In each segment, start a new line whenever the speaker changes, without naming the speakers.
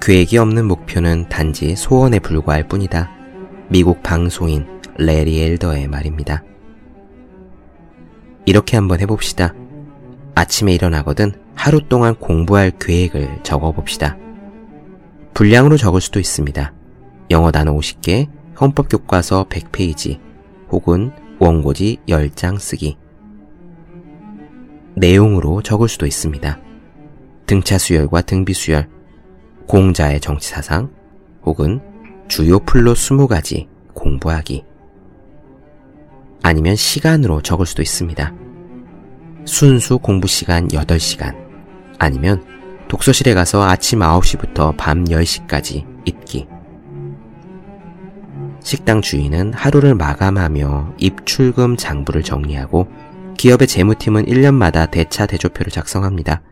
계획이 없는 목표는 단지 소원에 불과할 뿐이다. 미국 방송인 레리 엘더의 말입니다. 이렇게 한번 해봅시다. 아침에 일어나거든 하루 동안 공부할 계획을 적어봅시다. 분량으로 적을 수도 있습니다. 영어 단어 50개, 헌법 교과서 100페이지, 혹은 원고지 10장 쓰기. 내용으로 적을 수도 있습니다. 등차 수열과 등비 수열, 공자의 정치 사상, 혹은 주요 플로 20가지 공부하기. 아니면 시간으로 적을 수도 있습니다. 순수 공부 시간 8시간, 아니면 독서실에 가서 아침 9시부터 밤 10시까지 읽기. 식당 주인은 하루를 마감하며 입출금 장부를 정리하고 기업의 재무팀은 1년마다 대차 대조표를 작성합니다.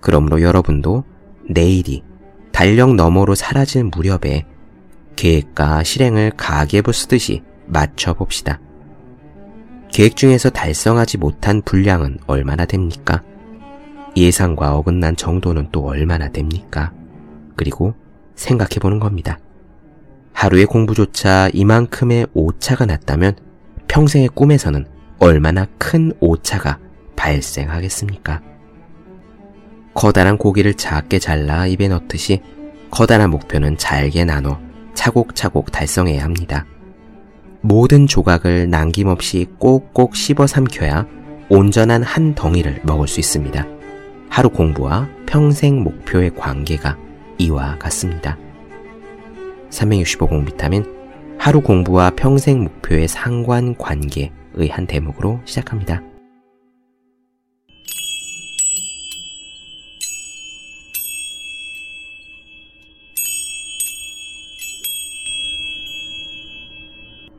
그러므로 여러분도 내일이 달력 너머로 사라질 무렵에 계획과 실행을 가계부 쓰듯이 맞춰봅시다. 계획 중에서 달성하지 못한 분량은 얼마나 됩니까? 예상과 어긋난 정도는 또 얼마나 됩니까? 그리고 생각해보는 겁니다. 하루의 공부조차 이만큼의 오차가 났다면 평생의 꿈에서는 얼마나 큰 오차가 발생하겠습니까? 커다란 고기를 작게 잘라 입에 넣듯이 커다란 목표는 잘게 나눠 차곡차곡 달성해야 합니다. 모든 조각을 남김없이 꼭꼭 씹어 삼켜야 온전한 한 덩이를 먹을 수 있습니다. 하루 공부와 평생 목표의 관계가 이와 같습니다. 365공 비타민 하루 공부와 평생 목표의 상관 관계의 한 대목으로 시작합니다.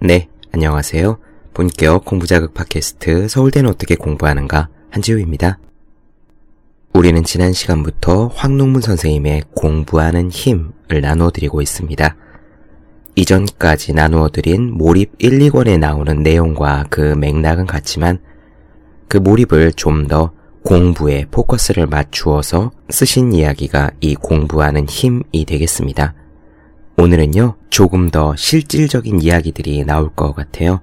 네, 안녕하세요. 본격 공부자극 팟캐스트 서울대는 어떻게 공부하는가 한지우입니다. 우리는 지난 시간부터 황농문 선생님의 공부하는 힘을 나누어 드리고 있습니다. 이전까지 나누어 드린 몰입 1, 2권에 나오는 내용과 그 맥락은 같지만 그 몰입을 좀 더 공부에 포커스를 맞추어서 쓰신 이야기가 이 공부하는 힘이 되겠습니다. 오늘은요, 조금 더 실질적인 이야기들이 나올 것 같아요.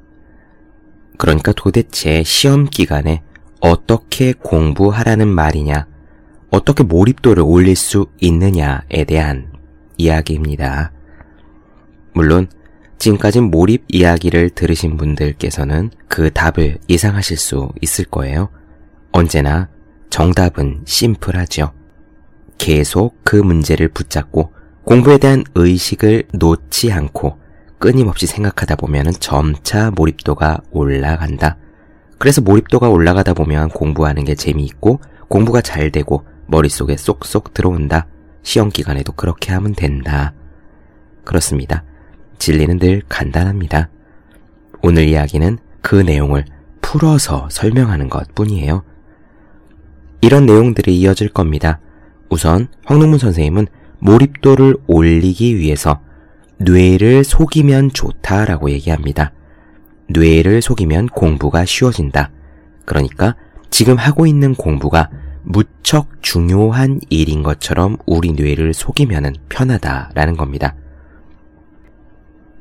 그러니까 도대체 시험 기간에 어떻게 공부하라는 말이냐, 어떻게 몰입도를 올릴 수 있느냐에 대한 이야기입니다. 물론 지금까지 몰입 이야기를 들으신 분들께서는 그 답을 예상하실 수 있을 거예요. 언제나 정답은 심플하죠. 계속 그 문제를 붙잡고 공부에 대한 의식을 놓지 않고 끊임없이 생각하다 보면 점차 몰입도가 올라간다. 그래서 몰입도가 올라가다 보면 공부하는 게 재미있고 공부가 잘 되고 머릿속에 쏙쏙 들어온다. 시험 기간에도 그렇게 하면 된다. 그렇습니다. 진리는 늘 간단합니다. 오늘 이야기는 그 내용을 풀어서 설명하는 것 뿐이에요. 이런 내용들이 이어질 겁니다. 우선 황농문 선생님은 몰입도를 올리기 위해서 뇌를 속이면 좋다라고 얘기합니다. 뇌를 속이면 공부가 쉬워진다. 그러니까 지금 하고 있는 공부가 무척 중요한 일인 것처럼 우리 뇌를 속이면 편하다라는 겁니다.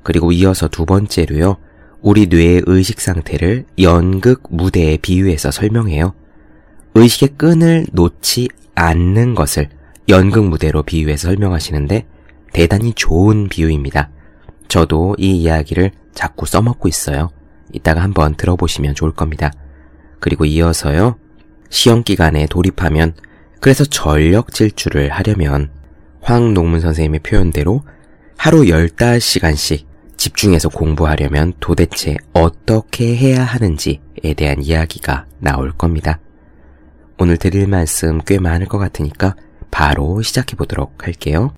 그리고 이어서 두 번째로요. 우리 뇌의 의식 상태를 연극 무대에 비유해서 설명해요. 의식의 끈을 놓지 않는 것을 연극 무대로 비유해서 설명하시는데 대단히 좋은 비유입니다. 저도 이 이야기를 자꾸 써먹고 있어요. 이따가 한번 들어보시면 좋을 겁니다. 그리고 이어서요. 시험 기간에 돌입하면 그래서 전력 질주를 하려면 황농문 선생님의 표현대로 하루 15시간씩 집중해서 공부하려면 도대체 어떻게 해야 하는지에 대한 이야기가 나올 겁니다. 오늘 드릴 말씀 꽤 많을 것 같으니까 바로 시작해 보도록 할게요.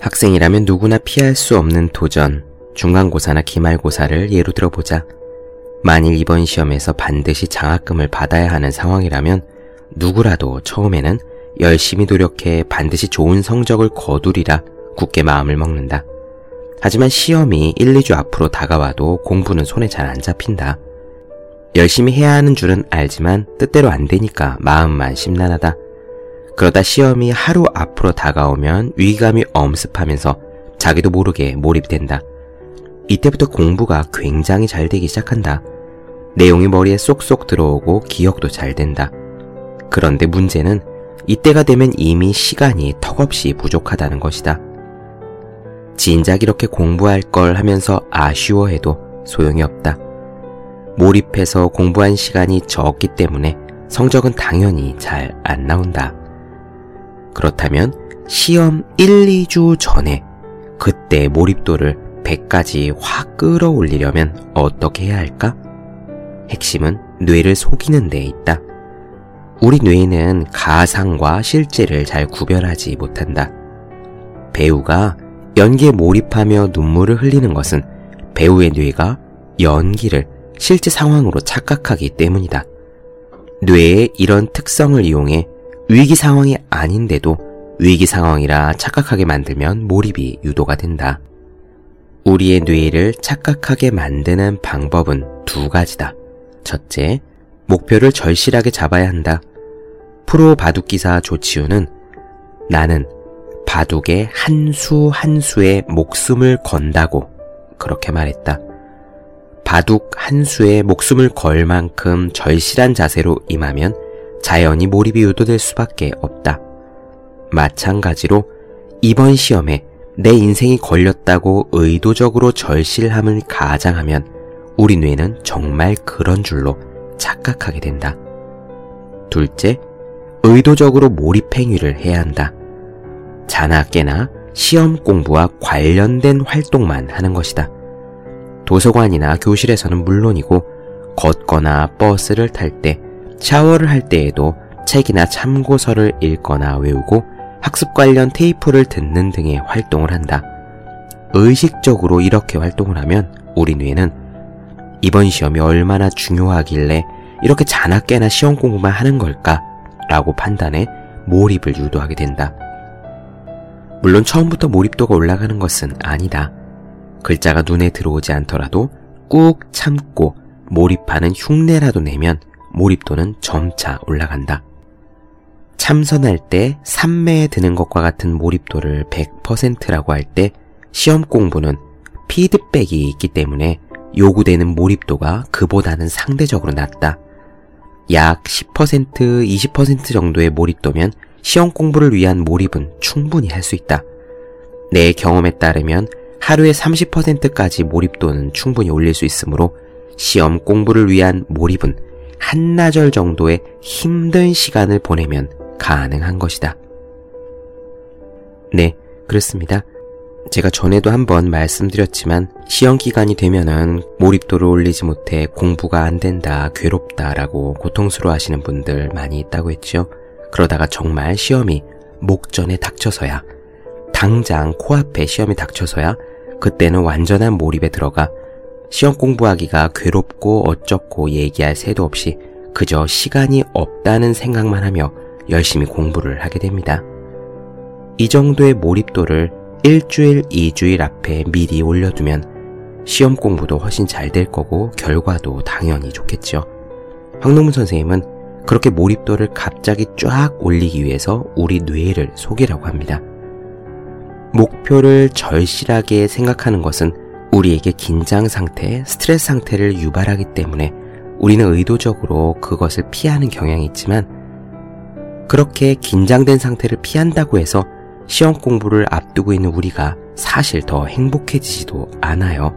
학생이라면 누구나 피할 수 없는 도전, 중간고사나 기말고사를 예로 들어보자. 만일 이번 시험에서 반드시 장학금을 받아야 하는 상황이라면 누구라도 처음에는 열심히 노력해 반드시 좋은 성적을 거두리라 굳게 마음을 먹는다. 하지만 시험이 1, 2주 앞으로 다가와도 공부는 손에 잘 안 잡힌다. 열심히 해야 하는 줄은 알지만 뜻대로 안 되니까 마음만 심란하다. 그러다 시험이 하루 앞으로 다가오면 위기감이 엄습하면서 자기도 모르게 몰입된다. 이때부터 공부가 굉장히 잘 되기 시작한다. 내용이 머리에 쏙쏙 들어오고 기억도 잘 된다. 그런데 문제는 이때가 되면 이미 시간이 턱없이 부족하다는 것이다. 진작 이렇게 공부할 걸 하면서 아쉬워해도 소용이 없다. 몰입해서 공부한 시간이 적기 때문에 성적은 당연히 잘 안 나온다. 그렇다면 시험 1, 2주 전에 그때 몰입도를 100까지 확 끌어올리려면 어떻게 해야 할까? 핵심은 뇌를 속이는 데 있다. 우리 뇌는 가상과 실제를 잘 구별하지 못한다. 배우가 연기에 몰입하며 눈물을 흘리는 것은 배우의 뇌가 연기를 실제 상황으로 착각하기 때문이다. 뇌의 이런 특성을 이용해 위기 상황이 아닌데도 위기 상황이라 착각하게 만들면 몰입이 유도가 된다. 우리의 뇌를 착각하게 만드는 방법은 두 가지다. 첫째, 목표를 절실하게 잡아야 한다. 프로 바둑기사 조치우는 나는 바둑의 한 수 한 수에 목숨을 건다고 그렇게 말했다. 바둑 한 수에 목숨을 걸 만큼 절실한 자세로 임하면 자연히 몰입이 유도될 수밖에 없다. 마찬가지로 이번 시험에 내 인생이 걸렸다고 의도적으로 절실함을 가장하면 우리 뇌는 정말 그런 줄로 착각하게 된다. 둘째, 의도적으로 몰입 행위를 해야 한다. 자나 깨나 시험 공부와 관련된 활동만 하는 것이다. 도서관이나 교실에서는 물론이고 걷거나 버스를 탈 때, 샤워를 할 때에도 책이나 참고서를 읽거나 외우고 학습 관련 테이프를 듣는 등의 활동을 한다. 의식적으로 이렇게 활동을 하면 우리 뇌는 이번 시험이 얼마나 중요하길래 이렇게 자나깨나 시험 공부만 하는 걸까? 라고 판단해 몰입을 유도하게 된다. 물론 처음부터 몰입도가 올라가는 것은 아니다. 글자가 눈에 들어오지 않더라도 꾹 참고 몰입하는 흉내라도 내면 몰입도는 점차 올라간다. 참선할 때 삼매에 드는 것과 같은 몰입도를 100%라고 할 때 시험 공부는 피드백이 있기 때문에 요구되는 몰입도가 그보다는 상대적으로 낮다. 약 10%, 20% 정도의 몰입도면 시험 공부를 위한 몰입은 충분히 할 수 있다. 내 경험에 따르면 하루에 30%까지 몰입도는 충분히 올릴 수 있으므로 시험 공부를 위한 몰입은 한나절 정도의 힘든 시간을 보내면 가능한 것이다. 네, 그렇습니다. 제가 전에도 한번 말씀드렸지만 시험 기간이 되면은 몰입도를 올리지 못해 공부가 안 된다, 괴롭다라고 고통스러워 하시는 분들 많이 있다고 했죠. 그러다가 정말 시험이 목전에 닥쳐서야 당장 코앞에 시험이 닥쳐서야 그때는 완전한 몰입에 들어가 시험 공부하기가 괴롭고 어쩌고 얘기할 새도 없이 그저 시간이 없다는 생각만 하며 열심히 공부를 하게 됩니다. 이 정도의 몰입도를 일주일, 이주일 앞에 미리 올려두면 시험 공부도 훨씬 잘 될 거고 결과도 당연히 좋겠죠. 황농문 선생님은 그렇게 몰입도를 갑자기 쫙 올리기 위해서 우리 뇌를 속이라고 합니다. 목표를 절실하게 생각하는 것은 우리에게 긴장 상태, 스트레스 상태를 유발하기 때문에 우리는 의도적으로 그것을 피하는 경향이 있지만 그렇게 긴장된 상태를 피한다고 해서 시험 공부를 앞두고 있는 우리가 사실 더 행복해지지도 않아요.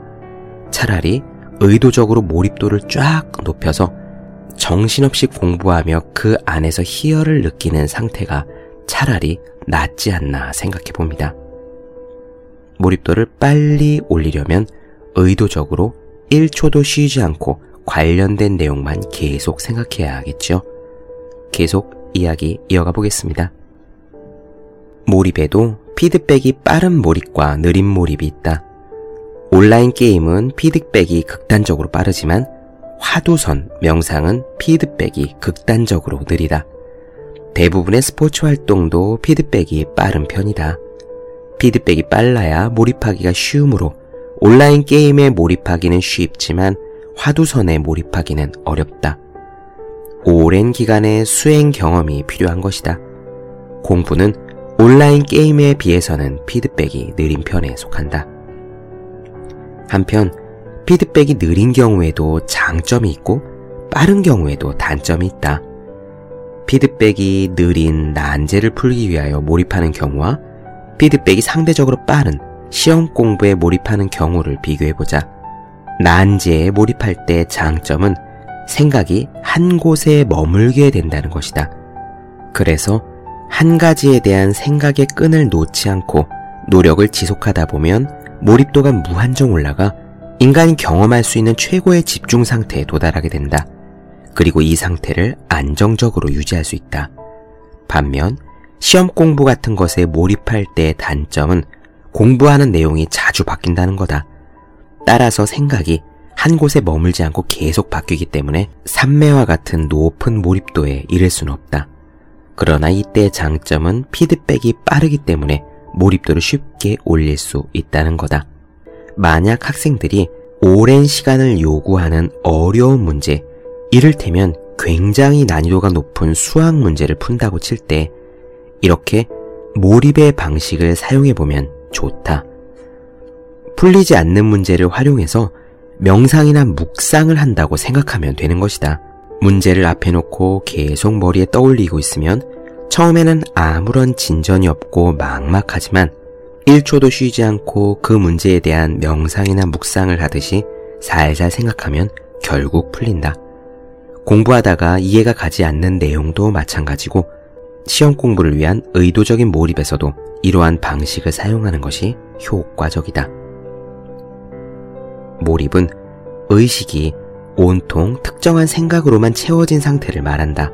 차라리 의도적으로 몰입도를 쫙 높여서 정신없이 공부하며 그 안에서 희열을 느끼는 상태가 차라리 낫지 않나 생각해 봅니다. 몰입도를 빨리 올리려면 의도적으로 1초도 쉬지 않고 관련된 내용만 계속 생각해야 하겠죠. 계속 이야기 이어가 보겠습니다. 몰입에도 피드백이 빠른 몰입과 느린 몰입이 있다. 온라인 게임은 피드백이 극단적으로 빠르지만 화두선, 명상은 피드백이 극단적으로 느리다. 대부분의 스포츠 활동도 피드백이 빠른 편이다. 피드백이 빨라야 몰입하기가 쉬우므로 온라인 게임에 몰입하기는 쉽지만 화두선에 몰입하기는 어렵다. 오랜 기간의 수행 경험이 필요한 것이다. 공부는 온라인 게임에 비해서는 피드백이 느린 편에 속한다. 한편 피드백이 느린 경우에도 장점이 있고 빠른 경우에도 단점이 있다. 피드백이 느린 난제를 풀기 위하여 몰입하는 경우와 피드백이 상대적으로 빠른 시험 공부에 몰입하는 경우를 비교해보자. 난제에 몰입할 때 장점은 생각이 한 곳에 머물게 된다는 것이다. 그래서 한 가지에 대한 생각의 끈을 놓지 않고 노력을 지속하다 보면 몰입도가 무한정 올라가 인간이 경험할 수 있는 최고의 집중 상태에 도달하게 된다. 그리고 이 상태를 안정적으로 유지할 수 있다. 반면 시험 공부 같은 것에 몰입할 때의 단점은 공부하는 내용이 자주 바뀐다는 거다. 따라서 생각이 한 곳에 머물지 않고 계속 바뀌기 때문에 삼매와 같은 높은 몰입도에 이를 수는 없다. 그러나 이때의 장점은 피드백이 빠르기 때문에 몰입도를 쉽게 올릴 수 있다는 거다. 만약 학생들이 오랜 시간을 요구하는 어려운 문제, 이를테면 굉장히 난이도가 높은 수학 문제를 푼다고 칠 때 이렇게 몰입의 방식을 사용해보면 좋다. 풀리지 않는 문제를 활용해서 명상이나 묵상을 한다고 생각하면 되는 것이다. 문제를 앞에 놓고 계속 머리에 떠올리고 있으면 처음에는 아무런 진전이 없고 막막하지만 1초도 쉬지 않고 그 문제에 대한 명상이나 묵상을 하듯이 살살 생각하면 결국 풀린다. 공부하다가 이해가 가지 않는 내용도 마찬가지고 시험 공부를 위한 의도적인 몰입에서도 이러한 방식을 사용하는 것이 효과적이다. 몰입은 의식이 온통 특정한 생각으로만 채워진 상태를 말한다.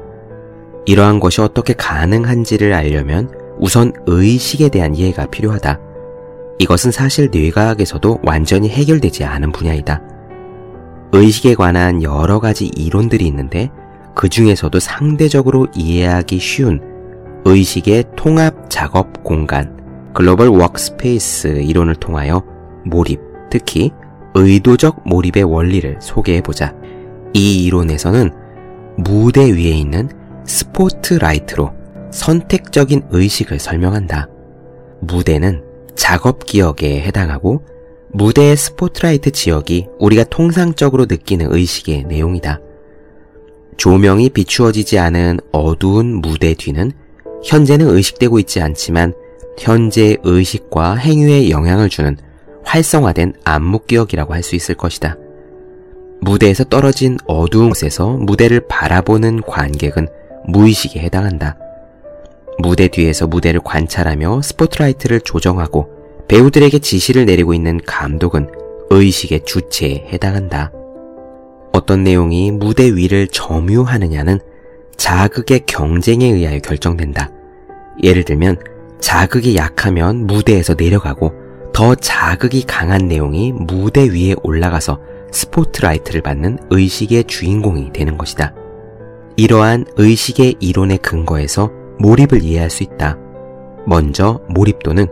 이러한 것이 어떻게 가능한지를 알려면 우선 의식에 대한 이해가 필요하다. 이것은 사실 뇌과학에서도 완전히 해결되지 않은 분야이다. 의식에 관한 여러 가지 이론들이 있는데 그 중에서도 상대적으로 이해하기 쉬운 의식의 통합 작업 공간, global workspace 이론을 통하여 몰입, 특히 의도적 몰입의 원리를 소개해보자. 이 이론에서는 무대 위에 있는 스포트라이트로 선택적인 의식을 설명한다. 무대는 작업 기억에 해당하고 무대의 스포트라이트 지역이 우리가 통상적으로 느끼는 의식의 내용이다. 조명이 비추어지지 않은 어두운 무대 뒤는 현재는 의식되고 있지 않지만 현재의 의식과 행위에 영향을 주는 활성화된 암묵 기억이라고 할 수 있을 것이다. 무대에서 떨어진 어두운 곳에서 무대를 바라보는 관객은 무의식에 해당한다. 무대 뒤에서 무대를 관찰하며 스포트라이트를 조정하고 배우들에게 지시를 내리고 있는 감독은 의식의 주체에 해당한다. 어떤 내용이 무대 위를 점유하느냐는 자극의 경쟁에 의하여 결정된다. 예를 들면 자극이 약하면 무대에서 내려가고 더 자극이 강한 내용이 무대 위에 올라가서 스포트라이트를 받는 의식의 주인공이 되는 것이다. 이러한 의식의 이론의 근거에서 몰입을 이해할 수 있다. 먼저 몰입도는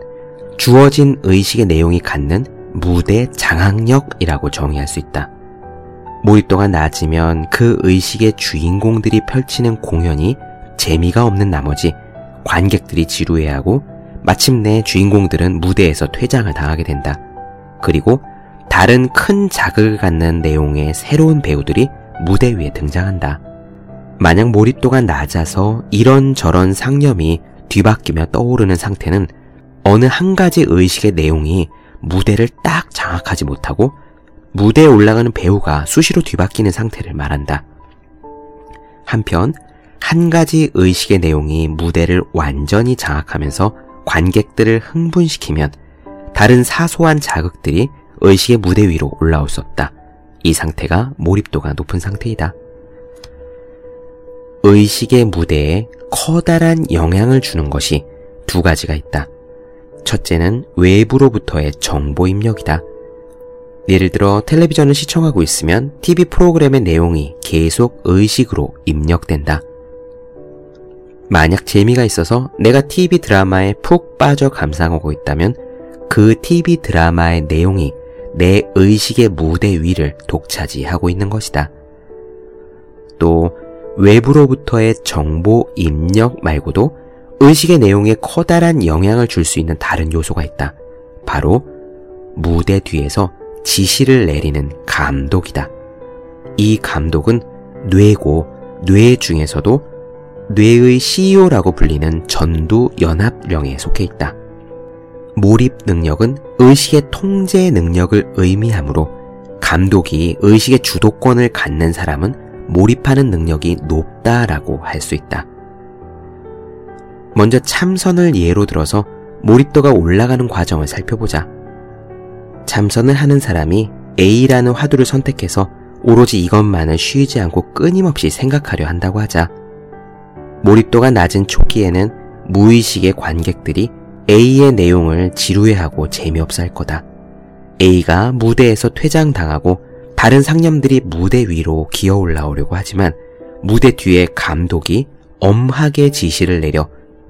주어진 의식의 내용이 갖는 무대 장악력이라고 정의할 수 있다. 몰입도가 낮으면 그 의식의 주인공들이 펼치는 공연이 재미가 없는 나머지 관객들이 지루해하고 마침내 주인공들은 무대에서 퇴장을 당하게 된다. 그리고 다른 큰 자극을 갖는 내용의 새로운 배우들이 무대 위에 등장한다. 만약 몰입도가 낮아서 이런저런 상념이 뒤바뀌며 떠오르는 상태는 어느 한 가지 의식의 내용이 무대를 딱 장악하지 못하고 무대에 올라가는 배우가 수시로 뒤바뀌는 상태를 말한다. 한편 한 가지 의식의 내용이 무대를 완전히 장악하면서 관객들을 흥분시키면 다른 사소한 자극들이 의식의 무대 위로 올라올 수 없다. 이 상태가 몰입도가 높은 상태이다. 의식의 무대에 커다란 영향을 주는 것이 두 가지가 있다. 첫째는 외부로부터의 정보 입력이다. 예를 들어 텔레비전을 시청하고 있으면 TV 프로그램의 내용이 계속 의식으로 입력된다. 만약 재미가 있어서 내가 TV 드라마에 푹 빠져 감상하고 있다면 그 TV 드라마의 내용이 내 의식의 무대 위를 독차지하고 있는 것이다. 또 외부로부터의 정보 입력 말고도 의식의 내용에 커다란 영향을 줄 수 있는 다른 요소가 있다. 바로 무대 뒤에서 지시를 내리는 감독이다. 이 감독은 뇌고 뇌 중에서도 뇌의 CEO라고 불리는 전두 연합령에 속해 있다. 몰입 능력은 의식의 통제 능력을 의미하므로 감독이 의식의 주도권을 갖는 사람은 몰입하는 능력이 높다라고 할 수 있다. 먼저 참선을 예로 들어서 몰입도가 올라가는 과정을 살펴보자. 참선을 하는 사람이 A라는 화두를 선택해서 오로지 이것만을 쉬지 않고 끊임없이 생각하려 한다고 하자. 몰입도가 낮은 초기에는 무의식의 관객들이 A의 내용을 지루해하고 재미없어 할 거다. A가 무대에서 퇴장당하고 다른 상념들이 무대 위로 기어 올라오려고 하지만 무대 뒤에 감독이 엄하게 지시를 내려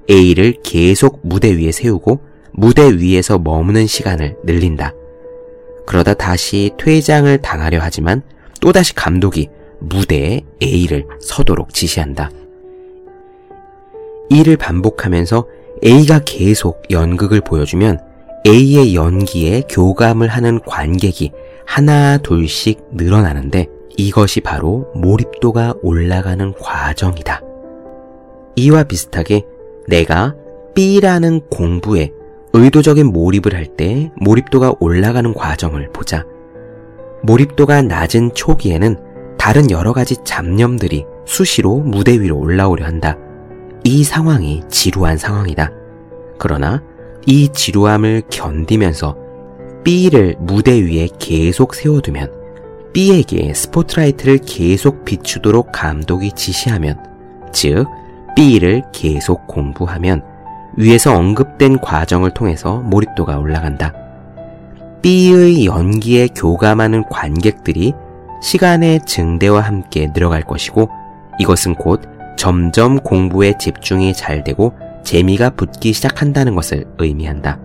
A를 계속 무대 위에 세우고 무대 위에서 머무는 시간을 늘린다. 그러다 다시 퇴장을 당하려 하지만 또다시 감독이 무대에 A를 서도록 지시한다. 이를 반복하면서 A가 계속 연극을 보여주면 A의 연기에 교감을 하는 관객이 하나 둘씩 늘어나는데 이것이 바로 몰입도가 올라가는 과정이다. 이와 비슷하게 내가 B라는 공부에 의도적인 몰입을 할 때 몰입도가 올라가는 과정을 보자. 몰입도가 낮은 초기에는 다른 여러 가지 잡념들이 수시로 무대 위로 올라오려 한다. 이 상황이 지루한 상황이다. 그러나 이 지루함을 견디면서 B를 무대 위에 계속 세워두면 B에게 스포트라이트를 계속 비추도록 감독이 지시하면, 즉, B를 계속 공부하면 위에서 언급된 과정을 통해서 몰입도가 올라간다. B의 연기에 교감하는 관객들이 시간의 증대와 함께 늘어갈 것이고 이것은 곧 점점 공부에 집중이 잘 되고 재미가 붙기 시작한다는 것을 의미한다.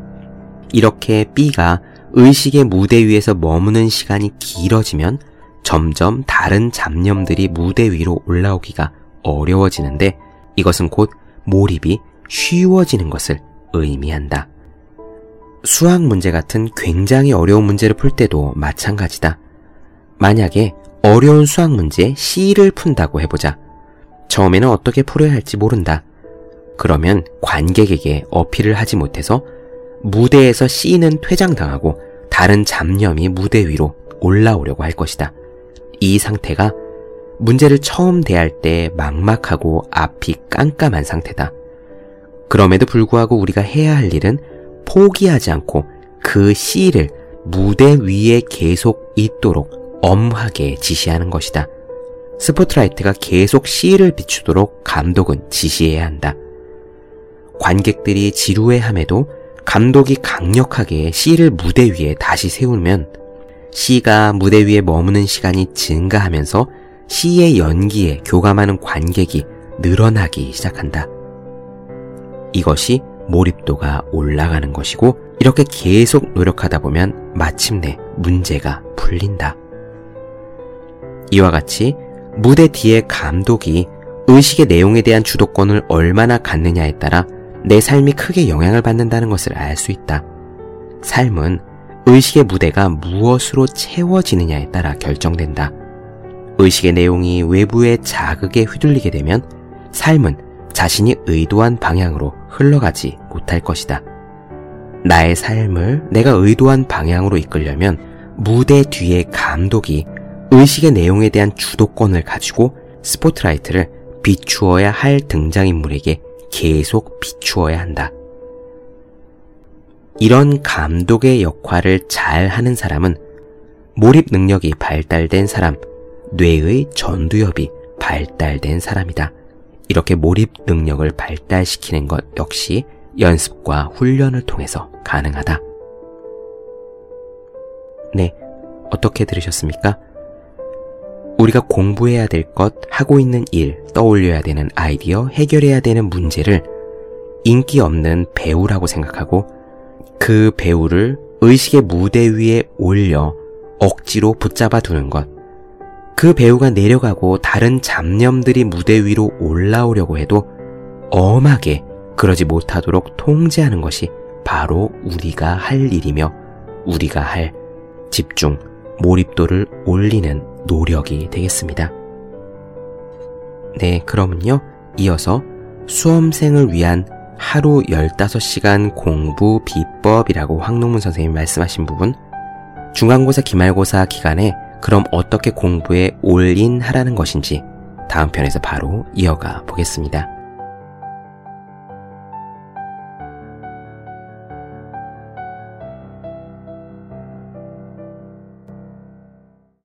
이렇게 B가 의식의 무대 위에서 머무는 시간이 길어지면 점점 다른 잡념들이 무대 위로 올라오기가 어려워지는데 이것은 곧 몰입이 쉬워지는 것을 의미한다. 수학 문제 같은 굉장히 어려운 문제를 풀 때도 마찬가지다. 만약에 어려운 수학 문제 C를 푼다고 해보자. 처음에는 어떻게 풀어야 할지 모른다. 그러면 관객에게 어필을 하지 못해서 무대에서 C는 퇴장당하고 다른 잡념이 무대 위로 올라오려고 할 것이다. 이 상태가 문제를 처음 대할 때 막막하고 앞이 깜깜한 상태다. 그럼에도 불구하고 우리가 해야 할 일은 포기하지 않고 그 C를 무대 위에 계속 있도록 엄하게 지시하는 것이다. 스포트라이트가 계속 C를 비추도록 감독은 지시해야 한다. 관객들이 지루해함에도 감독이 강력하게 C를 무대 위에 다시 세우면 C가 무대 위에 머무는 시간이 증가하면서 C의 연기에 교감하는 관객이 늘어나기 시작한다. 이것이 몰입도가 올라가는 것이고 이렇게 계속 노력하다 보면 마침내 문제가 풀린다. 이와 같이 무대 뒤에 감독이 의식의 내용에 대한 주도권을 얼마나 갖느냐에 따라 내 삶이 크게 영향을 받는다는 것을 알 수 있다. 삶은 의식의 무대가 무엇으로 채워지느냐에 따라 결정된다. 의식의 내용이 외부의 자극에 휘둘리게 되면 삶은 자신이 의도한 방향으로 흘러가지 못할 것이다. 나의 삶을 내가 의도한 방향으로 이끌려면 무대 뒤의 감독이 의식의 내용에 대한 주도권을 가지고 스포트라이트를 비추어야 할 등장인물에게 계속 비추어야 한다. 이런 감독의 역할을 잘 하는 사람은 몰입 능력이 발달된 사람, 뇌의 전두엽이 발달된 사람이다. 이렇게 몰입 능력을 발달시키는 것 역시 연습과 훈련을 통해서 가능하다. 네, 어떻게 들으셨습니까? 우리가 공부해야 될 것, 하고 있는 일, 떠올려야 되는 아이디어, 해결해야 되는 문제를 인기 없는 배우라고 생각하고 그 배우를 의식의 무대 위에 올려 억지로 붙잡아 두는 것. 그 배우가 내려가고 다른 잡념들이 무대 위로 올라오려고 해도 엄하게 그러지 못하도록 통제하는 것이 바로 우리가 할 일이며 우리가 할 집중, 몰입도를 올리는 노력이 되겠습니다. 네, 그러면요. 이어서 수험생을 위한 하루 15시간 공부 비법이라고 황농문 선생님이 말씀하신 부분, 중간고사, 기말고사 기간에 그럼 어떻게 공부에 올인하라는 것인지 다음 편에서 바로 이어가 보겠습니다.